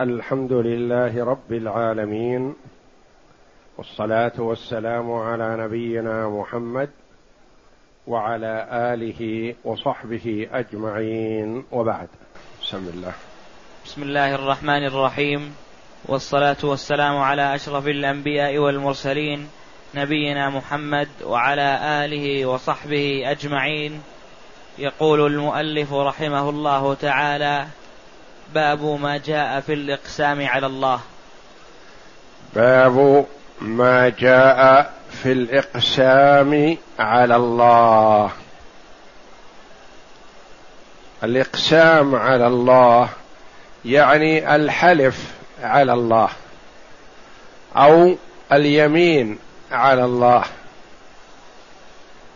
الحمد لله رب العالمين والصلاة والسلام على نبينا محمد وعلى آله وصحبه أجمعين. وبعد بسم الله. بسم الله الرحمن الرحيم والصلاة والسلام على أشرف الأنبياء والمرسلين نبينا محمد وعلى آله وصحبه أجمعين. يقول المؤلف رحمه الله تعالى باب ما جاء في الإقسام على الله. باب ما جاء في الإقسام على الله. الإقسام على الله يعني الحلف على الله أو اليمين على الله.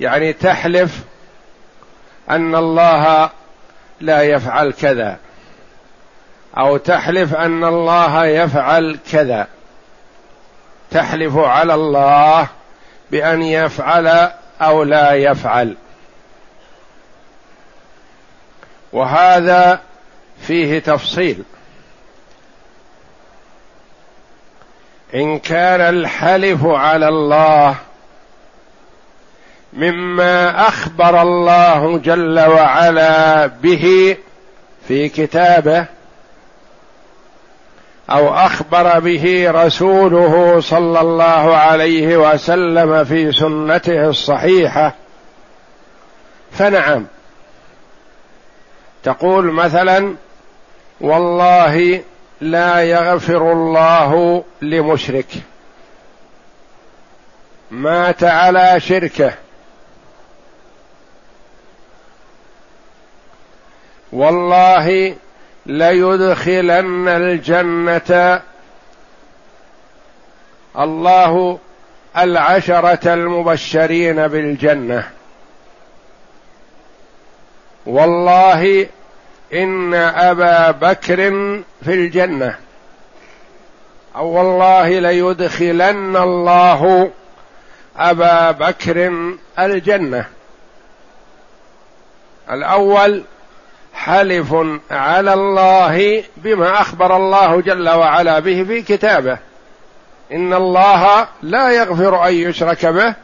يعني تحلف أن الله لا يفعل كذا. أو تحلف أن الله يفعل كذا. تحلف على الله بأن يفعل أو لا يفعل. وهذا فيه تفصيل. إن كان الحلف على الله مما أخبر الله جل وعلا به في كتابه أو أخبر به رسوله صلى الله عليه وسلم في سنته الصحيحة. فنعم. تقول مثلا والله لا يغفر الله لمشرك. مات على شركة. والله ليدخلن الجنة. الله العشرة المبشرين بالجنة. والله إن أبا بكر في الجنة. أو والله ليدخلن الله أبا بكر الجنة. الأول حلف على الله بما أخبر الله جل وعلا به في كتابه. إن الله لا يغفر أن يشرك به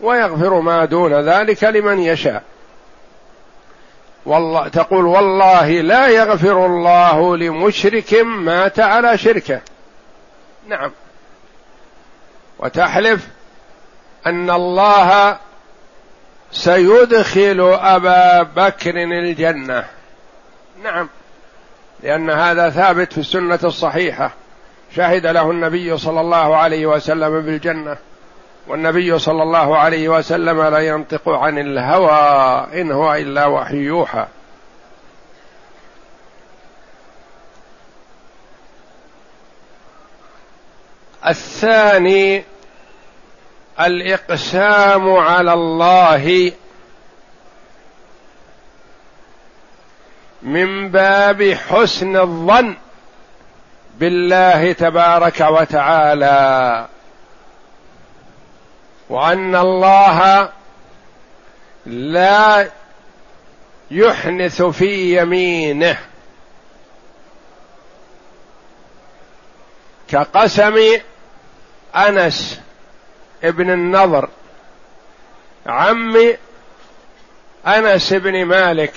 ويغفر ما دون ذلك لمن يشاء. والله تقول والله لا يغفر الله لمشرك مات على شركه. نعم. وتحلف أن الله سيدخل أبا بكر الجنة. نعم. لأن هذا ثابت في السنة الصحيحة. شهد له النبي صلى الله عليه وسلم بالجنة. والنبي صلى الله عليه وسلم لا ينطق عن الهوى إن هو إلا وحي يوحى. الثاني الإقسام على الله من باب حسن الظن بالله تبارك وتعالى وأن الله لا يحنث في يمينه كقسم أنس ابن النضر. عم أنس بن مالك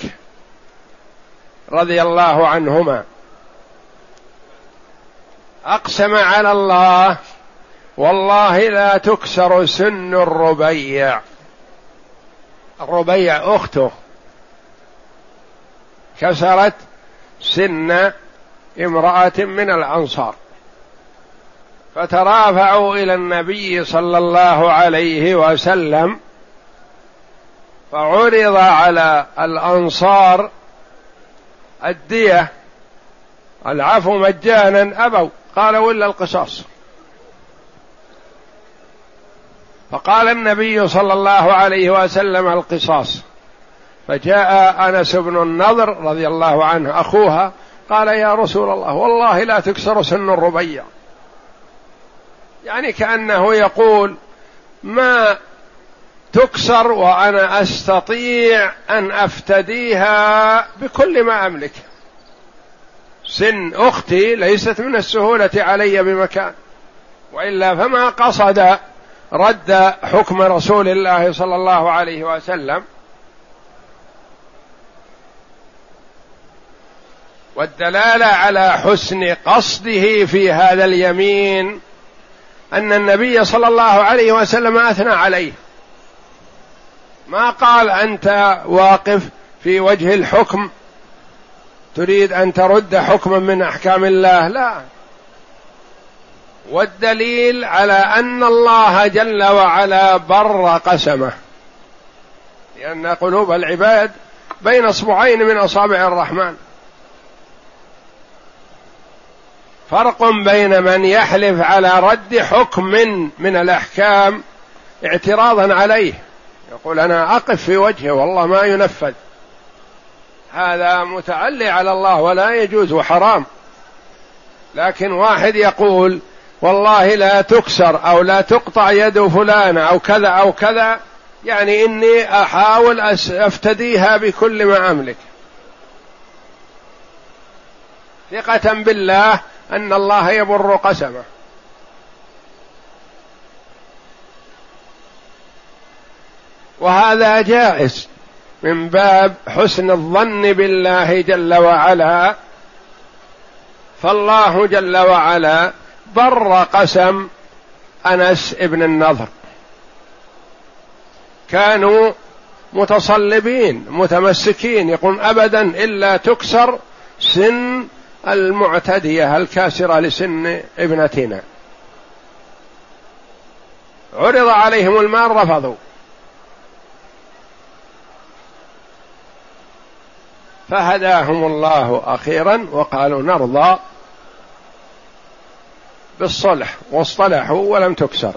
رضي الله عنهما. أقسم على الله والله لا تكسر سن الربيع. الربيع أخته. كسرت سن امرأة من الأنصار. فترافعوا إلى النبي صلى الله عليه وسلم فعرض على الأنصار الدية العفو مجانا أبوا. قالوا إلا القصاص؟ فقال النبي صلى الله عليه وسلم القصاص. فجاء أنس بن النضر رضي الله عنه أخوها قال يا رسول الله والله لا تكسر سن الربيع. يعني كأنه يقول ما تكسر وأنا أستطيع أن أفتديها بكل ما أملك. سن أختي ليست من السهولة علي بمكان وإلا فما قصد رد حكم رسول الله صلى الله عليه وسلم. والدلالة على حسن قصده في هذا اليمين أن النبي صلى الله عليه وسلم أثنى عليه. ما قال أنت واقف في وجه الحكم؟ تريد أن ترد حكما من أحكام الله؟ لا. والدليل على أن الله جل وعلا بر قسمه. لأن قلوب العباد بين أصبعين من أصابع الرحمن. فرق بين من يحلف على رد حكم من الأحكام اعتراضا عليه. يقول أنا أقف في وجهه والله ما ينفذ. هذا متعلي على الله ولا يجوز وحرام. لكن واحد يقول والله لا تكسر أو لا تقطع يد فلان أو كذا أو كذا يعني إني أحاول أفتديها بكل ما أملك. ثقة بالله أن الله يبر قسمه. وهذا جائز من باب حسن الظن بالله جل وعلا. فالله جل وعلا بر قسم أنس ابن النضر. كانوا متصلبين متمسكين يقول ابدا إلا تكسر سن المعتدية الكاسرة لسن ابنتنا. عرض عليهم المال رفضوا. فهداهم الله أخيرا وقالوا نرضى بالصلح واصطلحوا ولم تكسر.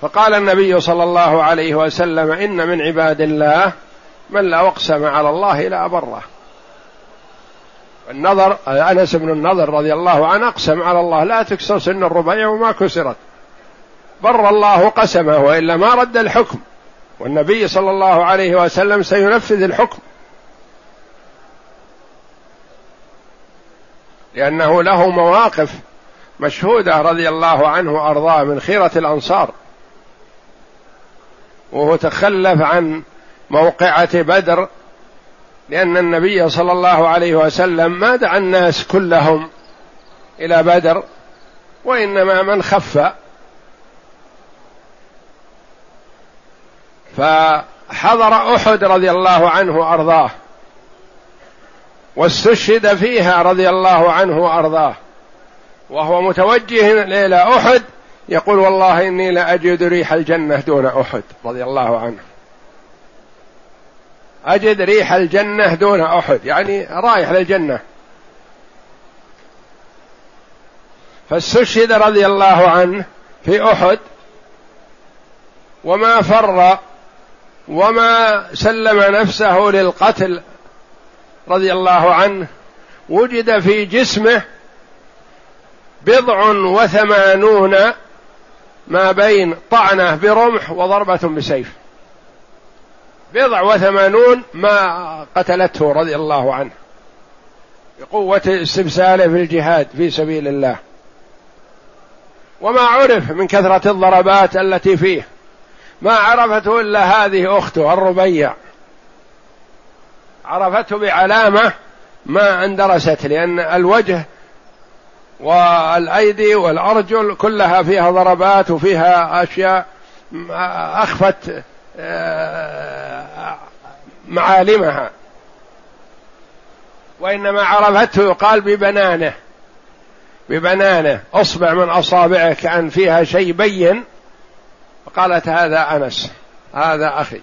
فقال النبي صلى الله عليه وسلم إن من عباد الله من لو أقسم على الله لابره النظر أنس بن النضر رضي الله عنه أقسم على الله لا تكسر سن الربيع وما كسرت. بر الله قسمه وإلا ما رد الحكم. والنبي صلى الله عليه وسلم سينفذ الحكم. لأنه له مواقف مشهودة رضي الله عنه وأرضاه من خيرة الأنصار. وهو تخلف عن موقعة بدر لأن النبي صلى الله عليه وسلم ما دعا الناس كلهم إلى بدر وإنما من خف. فحضر أحد رضي الله عنه وأرضاه واستشهد فيها رضي الله عنه وأرضاه. وهو متوجه إلى أحد يقول والله إني لأجد ريح الجنة دون أحد رضي الله عنه. أجد ريح الجنة دون أحد يعني رايح للجنة. فاستشهد رضي الله عنه في أحد وما فر وما سلم نفسه للقتل رضي الله عنه وجد في جسمه بضع وثمانون ما بين طعنة برمح وضربة بسيف. بضع وثمانون ما قتلته رضي الله عنه. بقوة استبساله في الجهاد في سبيل الله. وما عرف من كثرة الضربات التي فيه. ما عرفته إلا هذه أخته الربيع. عرفته بعلامة ما اندرست لأن الوجه والأيدي والأرجل كلها فيها ضربات وفيها أشياء أخفت آه، معالمها. وإنما عرفته يقال ببنانه. ببنانه. أصبع من أصابعه كأن فيها شيء بين. فقالت هذا أنس. هذا أخي.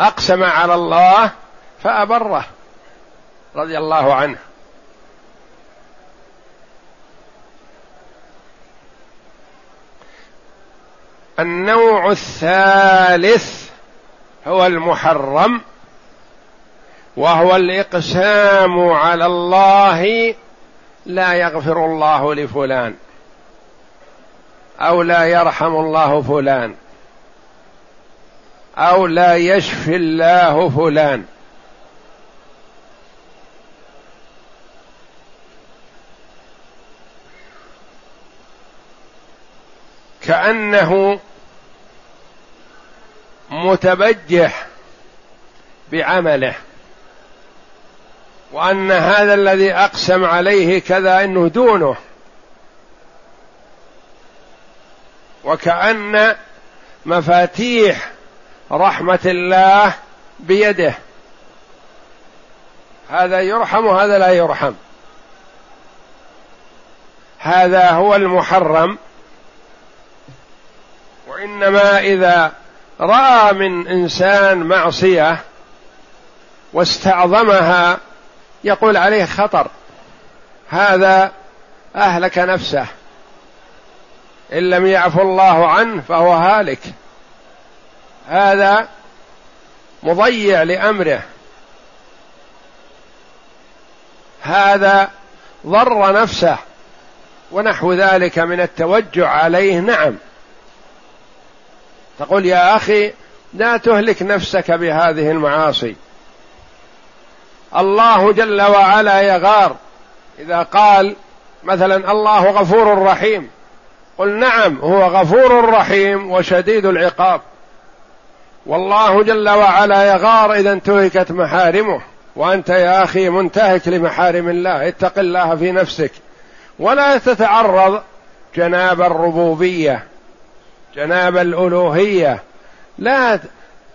أقسم على الله فأبره. رضي الله عنه. النوع الثالث هو المحرم وهو الإقسام على الله لا يغفر الله لفلان أو لا يرحم الله فلان أو لا يشفي الله فلان. كأنه متبجح بعمله. وأن هذا الذي أقسم عليه كذا إنه دونه. وكأن مفاتيح رحمة الله بيده. هذا يرحم وهذا لا يرحم. هذا هو المحرم. وإنما إذا رأى من إنسان معصية واستعظمها يقول عليه خطر هذا أهلك نفسه إن لم يعفو الله عنه فهو هالك. هذا مضيع لأمره. هذا ضر نفسه ونحو ذلك من التوجع عليه نعم. تقول يا أخي لا تهلك نفسك بهذه المعاصي. الله جل وعلا يغار. إذا قال مثلا الله غفور رحيم. قل نعم هو غفور رحيم وشديد العقاب. والله جل وعلا يغار إذا انتهكت محارمه. وأنت يا أخي منتهك لمحارم الله. اتق الله في نفسك. ولا تتعرض جناب الربوبية. جناب الألوهية لا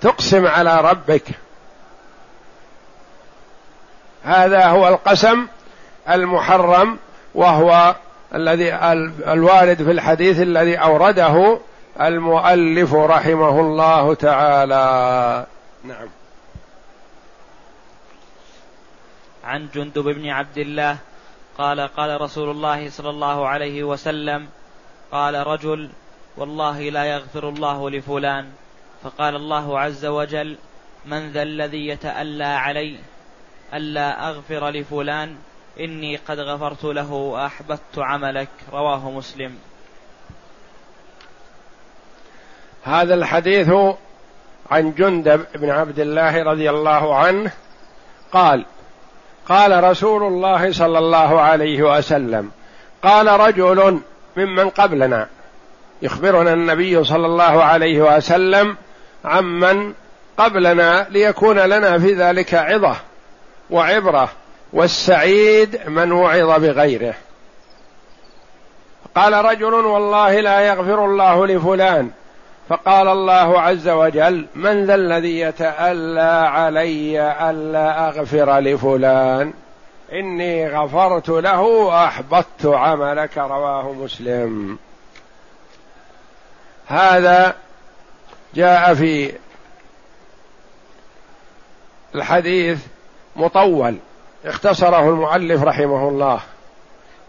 تقسم على ربك. هذا هو القسم المحرم وهو الذي الوارد في الحديث الذي أورده المؤلف رحمه الله تعالى. نعم. عن جندب بن عبد الله قال قال رسول الله صلى الله عليه وسلم قال رجل والله لا يغفر الله لفلان. فقال الله عز وجل من ذا الذي يتألى علي ألا أغفر لفلان؟ إني قد غفرت له وأحبطت عملك. رواه مسلم. هذا الحديث عن جندب بن عبد الله رضي الله عنه قال قال رسول الله صلى الله عليه وسلم قال رجل ممن قبلنا يخبرنا النبي صلى الله عليه وسلم عمن قبلنا ليكون لنا في ذلك عظة وعبرة والسعيد من وعظ بغيره. قال رجل والله لا يغفر الله لفلان. فقال الله عز وجل من ذا الذي يتألى علي ألا أغفر لفلان؟ إني غفرت له وأحبطت عملك رواه مسلم. هذا جاء في الحديث مطول اختصره المؤلف رحمه الله.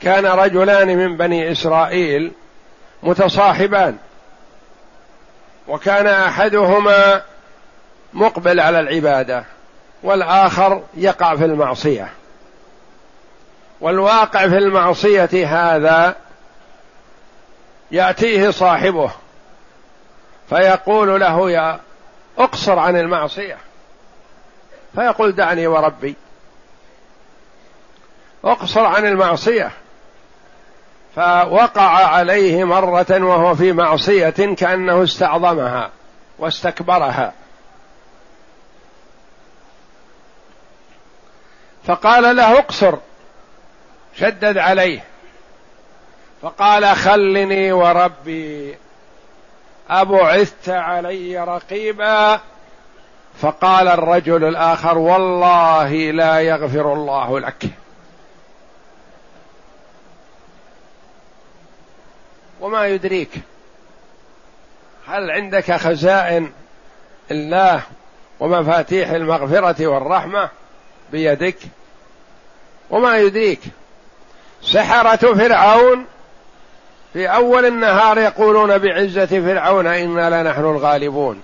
كان رجلان من بني إسرائيل متصاحبان وكان أحدهما مقبل على العبادة والآخر يقع في المعصية. والواقع في المعصية هذا يأتيه صاحبه. فيقول له يا اقصر عن المعصية. فيقول دعني وربي. اقصر عن المعصية. فوقع عليه مرة وهو في معصية كأنه استعظمها واستكبرها. فقال له اقصر. شدد عليه. فقال خلني وربي. أبعثت علي رقيبا فقال الرجل الآخر والله لا يغفر الله لك. وما يدريك هل عندك خزائن الله ومفاتيح المغفرة والرحمة بيدك؟ وما يدريك سحرة فرعون في أول النهار يقولون بعزة فرعون إنا لنحن الغالبون.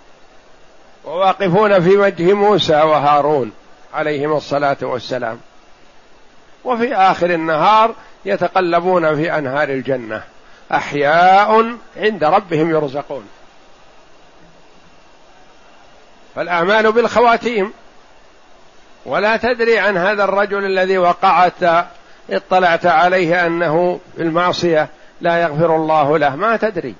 وواقفون في وجه موسى وهارون عليهما الصلاة والسلام. وفي آخر النهار يتقلبون في أنهار الجنة. أحياء عند ربهم يرزقون. فالأعمال بالخواتيم. ولا تدري عن هذا الرجل الذي وقعت اطلعت عليه أنه في المعصية. لا يغفر الله له. ما تدري.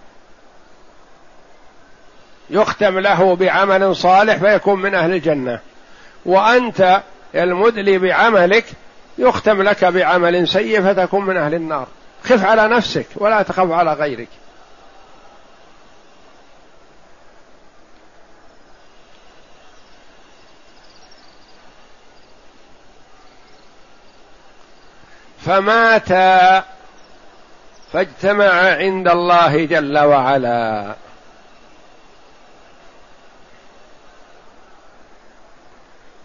يختم له بعمل صالح فيكون من أهل الجنة. وأنت المدلي بعملك يختم لك بعمل سيء فتكون من أهل النار. خف على نفسك ولا تخف على غيرك. فمات فاجتمع عند الله جل وعلا.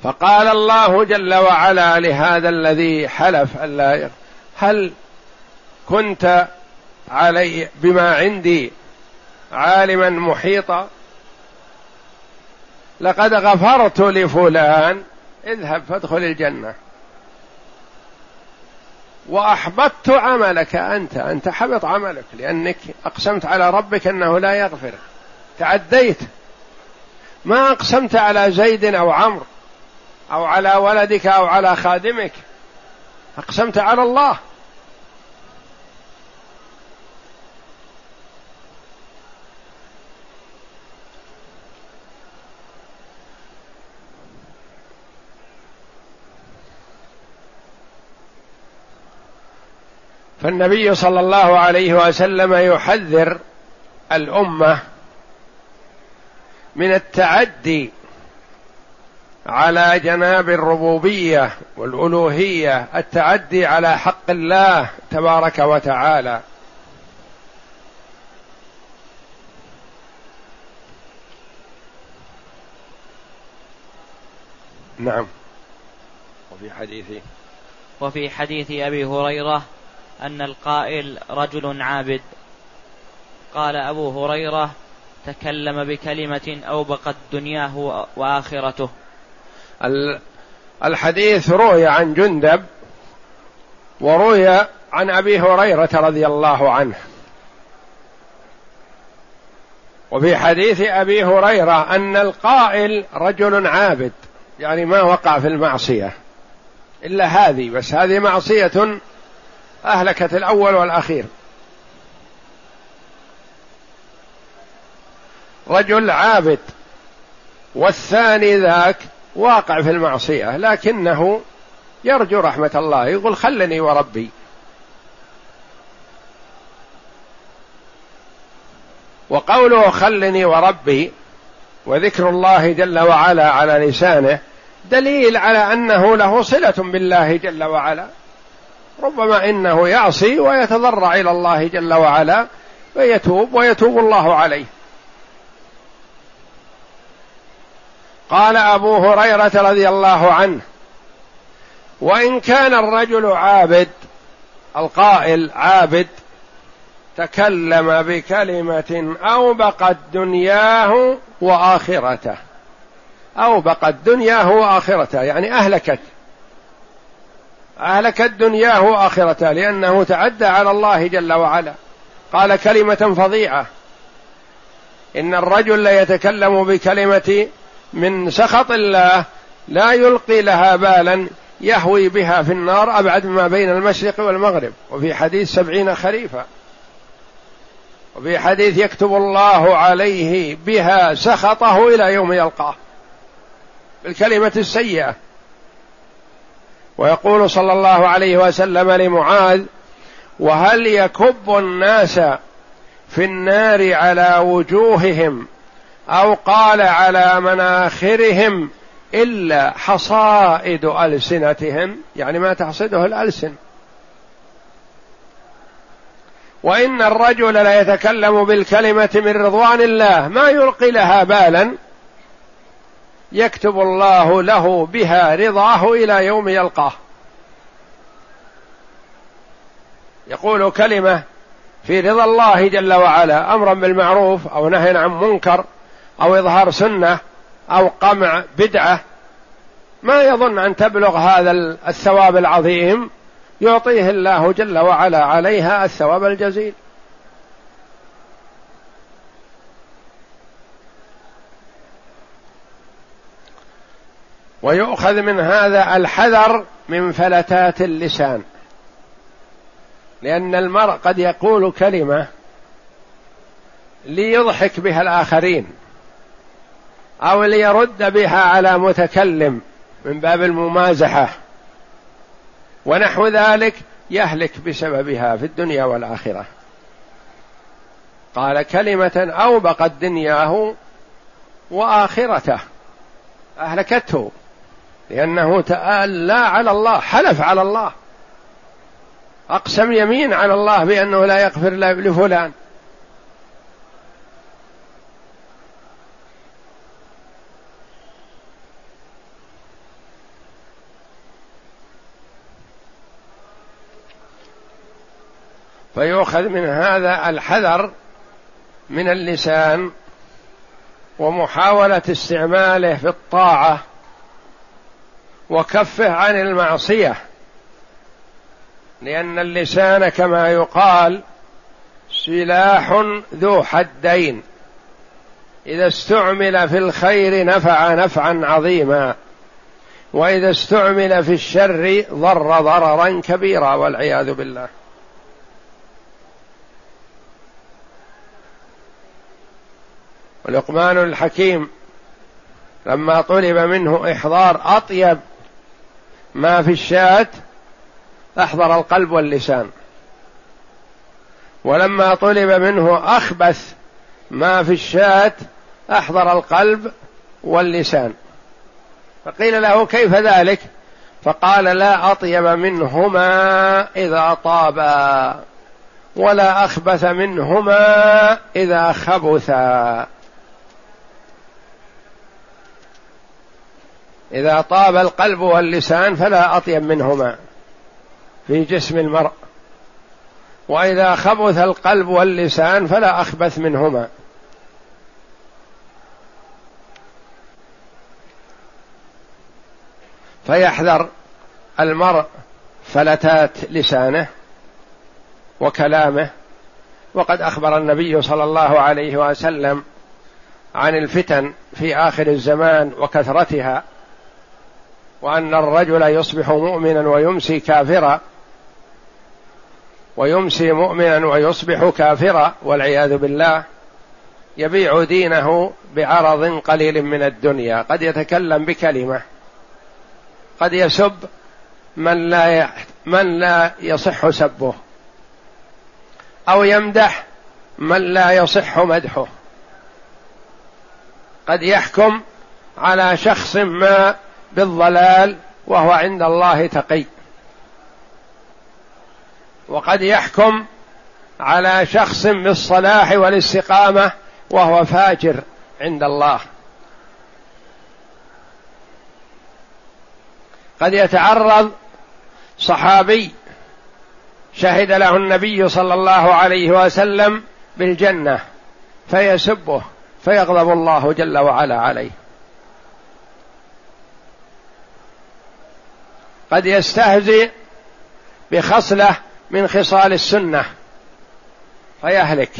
فقال الله جل وعلا لهذا الذي حلف ألا هل كنت علي بما عندي عالما محيطا؟ لقد غفرت لفلان اذهب فادخل الجنة. واحبطت عملك أنت أنت حبط عملك لأنك أقسمت على ربك أنه لا يغفر. تعديت. ما أقسمت على زيد أو عمرو أو على ولدك أو على خادمك. أقسمت على الله. فالنبي صلى الله عليه وسلم يحذر الأمة من التعدي على جناب الربوبية والألوهية التعدي على حق الله تبارك وتعالى. نعم. وفي حديث وفي حديث أبي هريرة أن القائل رجل عابد. قال أبو هريرة تكلم بكلمة أوبقت دنياه وآخرته. الحديث روي عن جندب وروي عن أبي هريرة رضي الله عنه. وفي حديث أبي هريرة أن القائل رجل عابد يعني ما وقع في المعصية. إلا هذه بس هذه معصية أهلكت الأول والأخير. رجل عابد والثاني ذاك واقع في المعصية لكنه يرجو رحمة الله يقول خلني وربي. وقوله خلني وربي وذكر الله جل وعلا على لسانه دليل على أنه له صلة بالله جل وعلا. ربما إنه يعصي ويتضرع إلى الله جل وعلا فيتوب ويتوب الله عليه. قال أبو هريرة رضي الله عنه وإن كان الرجل عابد القائل عابد تكلم بكلمة اوبقت دنياه وآخرته. اوبقت دنياه وآخرته يعني اهلكت اهلكت دنياه واخرته لأنه تعدى على الله جل وعلا. قال كلمة فظيعة. إن الرجل ليتكلم بكلمة من سخط الله لا يلقي لها بالا يهوي بها في النار أبعد ما بين المشرق والمغرب. وفي حديث سبعين خريفا. وفي حديث يكتب الله عليه بها سخطه إلى يوم يلقاه. بالكلمة السيئة. ويقول صلى الله عليه وسلم لمعاذ وهل يكب الناس في النار على وجوههم أو قال على مناخرهم إلا حصائد ألسنتهم؟ يعني ما تحصده الألسن. وإن الرجل ليتكلم بالكلمة من رضوان الله ما يلقي لها بالا يكتب الله له بها رضاه إلى يوم يلقاه. يقول كلمة في رضا الله جل وعلا أمرا بالمعروف أو نهي عن منكر أو إظهار سنة أو قمع بدعة. ما يظن أن تبلغ هذا الثواب العظيم يعطيه الله جل وعلا عليها الثواب الجزيل. ويؤخذ من هذا الحذر من فلتات اللسان. لأن المرء قد يقول كلمة ليضحك بها الآخرين أو ليرد بها على متكلم من باب الممازحة. ونحو ذلك يهلك بسببها في الدنيا والآخرة. قال كلمة أوبقت دنياه وآخرته أهلكته. لأنه تآلى على الله حلف على الله. أقسم يمين على الله بأنه لا يغفر لفلان فيؤخذ من هذا الحذر من اللسان ومحاولة استعماله في الطاعة. وكفه عن المعصية. لأن اللسان كما يقال سلاح ذو حدين. إذا استعمل في الخير نفع نفعا عظيما. وإذا استعمل في الشر ضر ضررا كبيرا والعياذ بالله. ولقمان الحكيم لما طلب منه إحضار أطيب ما في الشاة أحضر القلب واللسان. ولما طلب منه أخبث ما في الشاة أحضر القلب واللسان. فقيل له كيف ذلك؟ فقال لا أطيب منهما إذا طابا ولا أخبث منهما إذا خبثا. إذا طاب القلب واللسان فلا أطيب منهما في جسم المرء. وإذا خبث القلب واللسان فلا أخبث منهما. فيحذر المرء فلتات لسانه وكلامه. وقد أخبر النبي صلى الله عليه وسلم عن الفتن في آخر الزمان وكثرتها. وأن الرجل يصبح مؤمنا ويمسي كافرا ويمسي مؤمنا ويصبح كافرا والعياذ بالله يبيع دينه بعرض قليل من الدنيا قد يتكلم بكلمة قد يسب من لا من لا يصح سبه أو يمدح من لا يصح مدحه. قد يحكم على شخص ما بالضلال وهو عند الله تقي. وقد يحكم على شخص بالصلاح والاستقامة وهو فاجر عند الله. قد يتعرض صحابي شهد له النبي صلى الله عليه وسلم بالجنة فيسبه فيغضب الله جل وعلا عليه. قد يستهزئ بخصله من خصال السنة. فيهلك.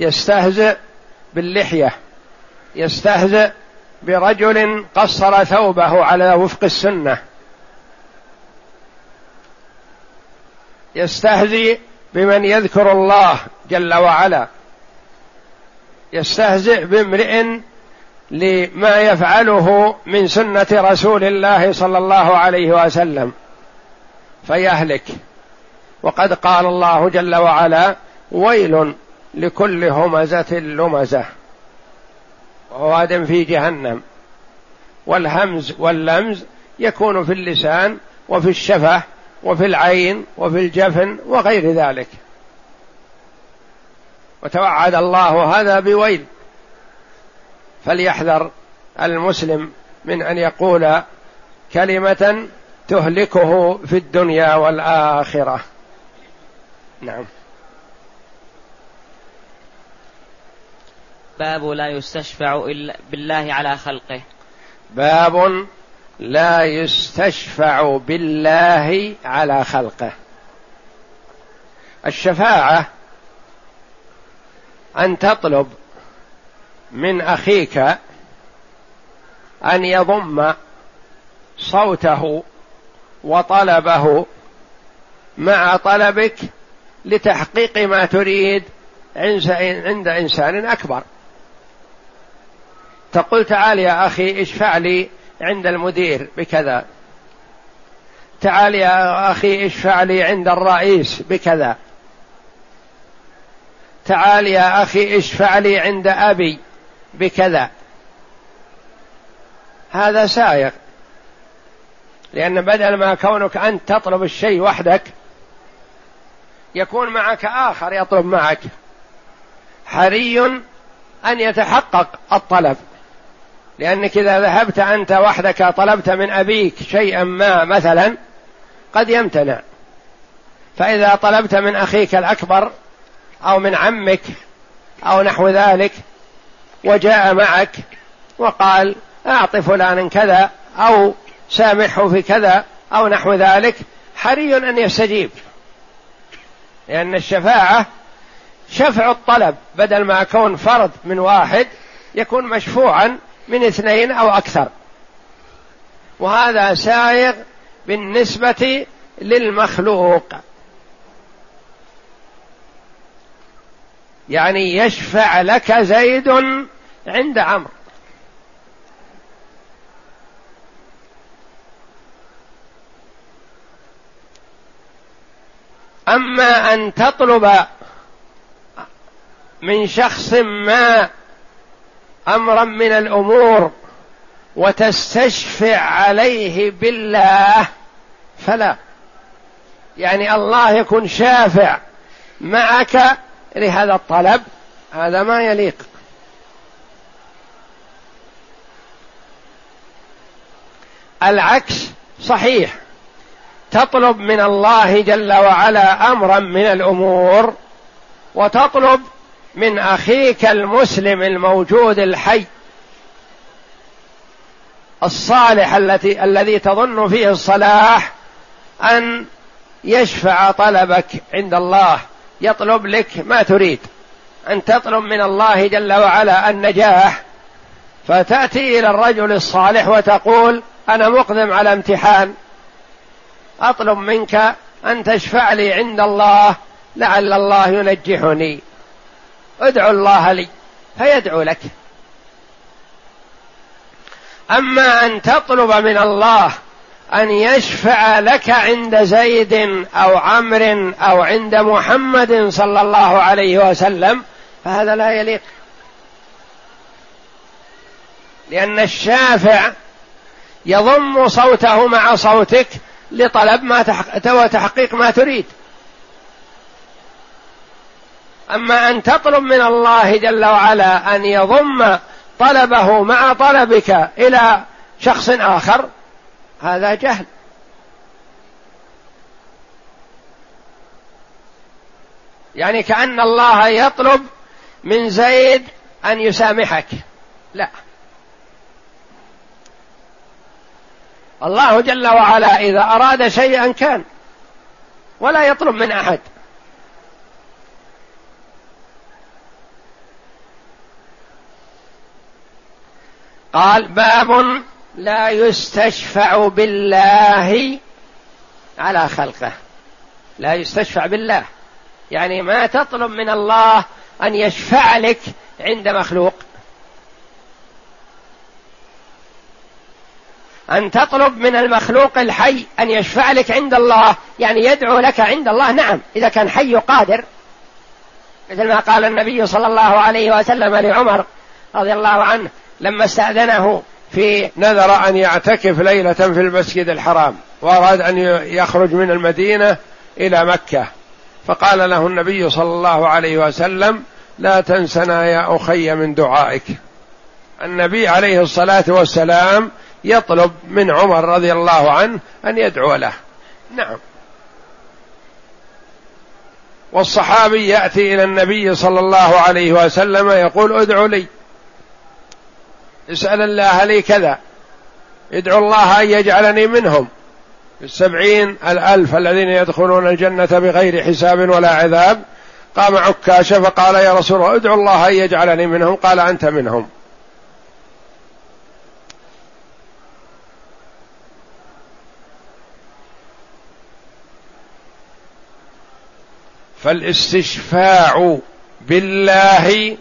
يستهزئ باللحية. يستهزئ برجل قصر ثوبه على وفق السنة. يستهزئ بمن يذكر الله جل وعلا. يستهزئ بامرئ لما يفعله من سنة رسول الله صلى الله عليه وسلم فيهلك. وقد قال الله جل وعلا ويل لكل همزة لمزة. وواد في جهنم. والهمز واللمز يكون في اللسان وفي الشفة وفي العين وفي الجفن وغير ذلك. وتوعد الله هذا بويل. فليحذر المسلم من أن يقول كلمة تهلكه في الدنيا والآخرة. نعم. باب لا يستشفع إلا بالله على خلقه. باب لا يستشفع بالله على خلقه. الشفاعة أن تطلب من أخيك أن يضم صوته وطلبه مع طلبك لتحقيق ما تريد عند إنسان أكبر. تقول تعال يا أخي اشفع لي عند المدير بكذا. تعال يا أخي اشفع لي عند الرئيس بكذا. تعال يا أخي اشفع لي عند أبي بكذا. هذا سائق. لأن بدل ما كونك أنت تطلب الشيء وحدك يكون معك آخر يطلب معك. حري أن يتحقق الطلب. لأنك إذا ذهبت أنت وحدك طلبت من أبيك شيئا ما مثلا قد يمتنع. فإذا طلبت من أخيك الأكبر أو من عمك أو نحو ذلك وجاء معك وقال أعط فلانا كذا أو سامحه في كذا أو نحو ذلك حري أن يستجيب. لأن الشفاعة شفع الطلب بدل ما كون فرد من واحد يكون مشفوعا من اثنين أو أكثر. وهذا سائغ بالنسبة للمخلوق. يعني يشفع لك زيد عند عمرو. أما أن تطلب من شخص ما أمرا من الأمور وتستشفع عليه بالله فلا. يعني الله يكون شافع معك لهذا الطلب هذا ما يليق. العكس صحيح. تطلب من الله جل وعلا أمرا من الأمور وتطلب من أخيك المسلم الموجود الحي الصالح التي الذي تظن فيه الصلاح أن يشفع طلبك عند الله يطلب لك ما تريد. أن تطلب من الله جل وعلا النجاح. فتأتي إلى الرجل الصالح وتقول أنا مقدم على امتحان. أطلب منك أن تشفع لي عند الله لعل الله ينجحني. ادعو الله لي فيدعو لك. أما أن تطلب من الله أن يشفع لك عند زيد أو عمرو أو عند محمد صلى الله عليه وسلم فهذا لا يليق. لأن الشافع يضم صوته مع صوتك لطلب ما وتحقيق ما تريد. أما أن تطلب من الله جل وعلا أن يضم طلبه مع طلبك إلى شخص آخر هذا جهل. يعني كأن الله يطلب من زيد أن يسامحك. لا. الله جل وعلا إذا أراد شيئا كان ولا يطلب من أحد. قال باب لا يستشفع بالله على خلقه. لا يستشفع بالله. يعني ما تطلب من الله أن يشفع لك عند مخلوق. أن تطلب من المخلوق الحي أن يشفع لك عند الله يعني يدعو لك عند الله. نعم إذا كان حي قادر. مثل ما قال النبي صلى الله عليه وسلم لعمر رضي الله عنه لما استأذنه في نذر أن يعتكف ليلة في المسجد الحرام وأراد أن يخرج من المدينة إلى مكة. فقال له النبي صلى الله عليه وسلم لا تنسنا يا أخي من دعائك. النبي عليه الصلاة والسلام يطلب من عمر رضي الله عنه أن يدعو له. نعم. والصحابي يأتي إلى النبي صلى الله عليه وسلم يقول ادعو لي. اسأل الله لي كذا. ادعو الله أن يجعلني منهم. السبعين الألف الذين يدخلون الجنة بغير حساب ولا عذاب. قام عكاشة فقال يا رسول الله ادعو الله أن يجعلني منهم. قال أنت منهم. فالاستشفاع بالله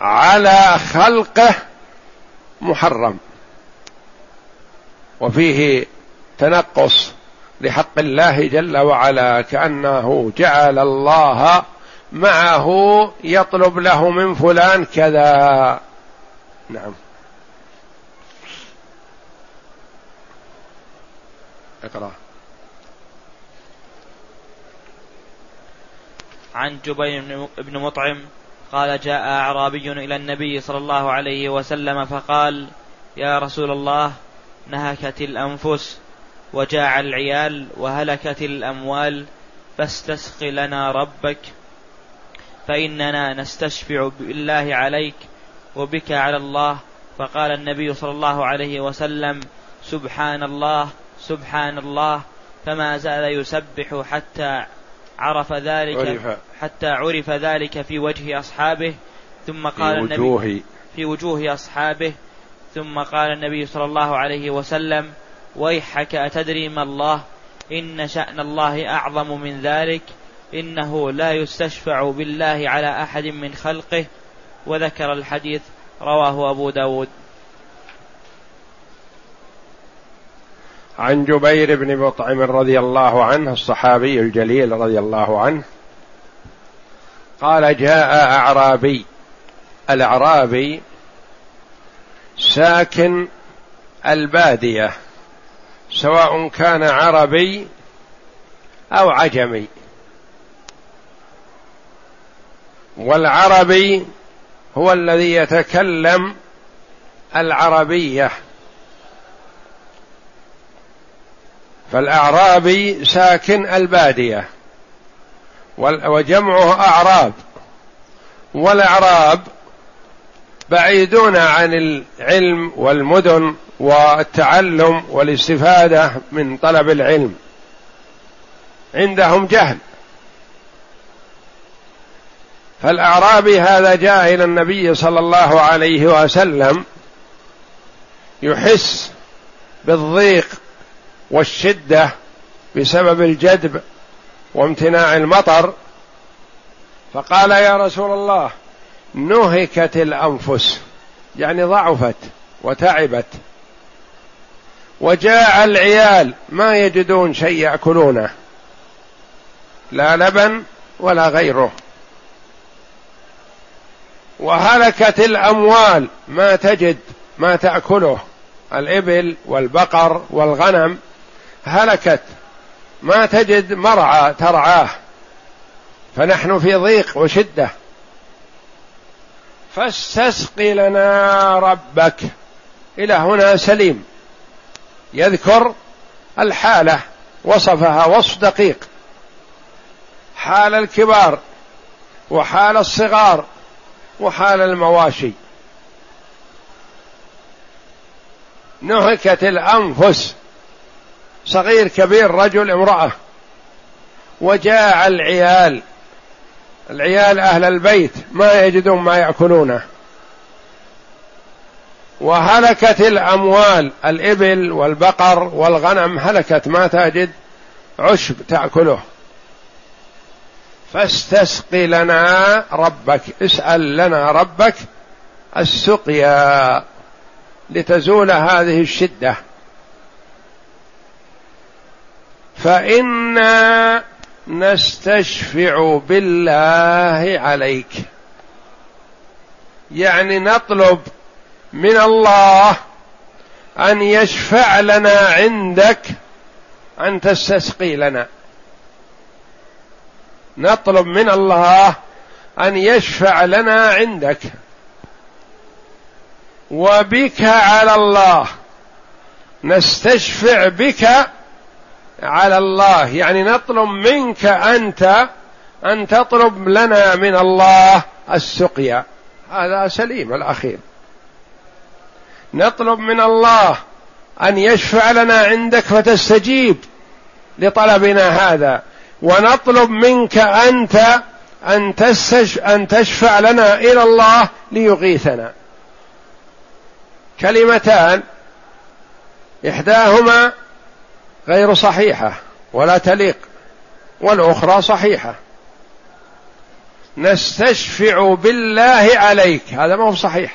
على خلقه محرم. وفيه تنقص لحق الله جل وعلا كأنه جعل الله معه يطلب له من فلان كذا. نعم. اقرأ. عن جبير بن مطعم قال جاء أعرابي إلى النبي صلى الله عليه وسلم فقال يا رسول الله نهكت الأنفس وجاع العيال وهلكت الأموال فاستسق لنا ربك فإننا نستشفع بالله عليك وبك على الله. فقال النبي صلى الله عليه وسلم سبحان الله سبحان الله فما زال يسبح حتى عرف ذلك عرف. حتى عرف ذلك في وجه أصحابه ثم قال في وجوه. النبي في وجوه أصحابه ثم قال النبي صلى الله عليه وسلم ويحك أتدري ما الله؟ إن شأن الله أعظم من ذلك إنه لا يستشفع بالله على أحد من خلقه وذكر الحديث رواه أبو داود. عن جبير بن مطعم رضي الله عنه الصحابي الجليل رضي الله عنه قال جاء أعرابي. الأعرابي ساكن البادية سواء كان عربي أو عجمي. والعربي هو الذي يتكلم العربية. فالأعرابي ساكن البادية وجمعه أعراب والأعراب بعيدون عن العلم والمدن والتعلم والاستفادة من طلب العلم. عندهم جهل. فالأعرابي هذا جاء إلى النبي صلى الله عليه وسلم يحس بالضيق والشدة بسبب الجدب وامتناع المطر. فقال يا رسول الله نهكت الأنفس يعني ضعفت وتعبت. وجاء العيال ما يجدون شيء يأكلونه لا لبن ولا غيره. وهلكت الأموال ما تجد ما تأكله الإبل والبقر والغنم. هلكت. ما تجد مرعى ترعاه. فنحن في ضيق وشدة. فاستسق لنا ربك. إلى هنا سليم. يذكر الحالة. وصفها وصف دقيق. حال الكبار. وحال الصغار. وحال المواشي. نهكت الأنفس. صغير كبير رجل امرأة وجاع العيال العيال أهل البيت ما يجدون ما يأكلونه. وهلكت الأموال الإبل والبقر والغنم هلكت ما تجد عشب تأكله. فاستسق لنا ربك اسأل لنا ربك السقيا لتزول هذه الشدة. فإنا نستشفع بالله عليك. يعني نطلب من الله أن يشفع لنا عندك أن تستسقي لنا. نطلب من الله أن يشفع لنا عندك. وبك على الله نستشفع بك على الله. يعني نطلب منك أنت أن تطلب لنا من الله السقيا. هذا سليم الأخير. نطلب من الله أن يشفع لنا عندك فتستجيب لطلبنا هذا. ونطلب منك أنت أن أن تشفع لنا إلى الله ليغيثنا. كلمتان. إحداهما غير صحيحة ولا تليق والأخرى صحيحة. نستشفع بالله عليك هذا ما هو صحيح.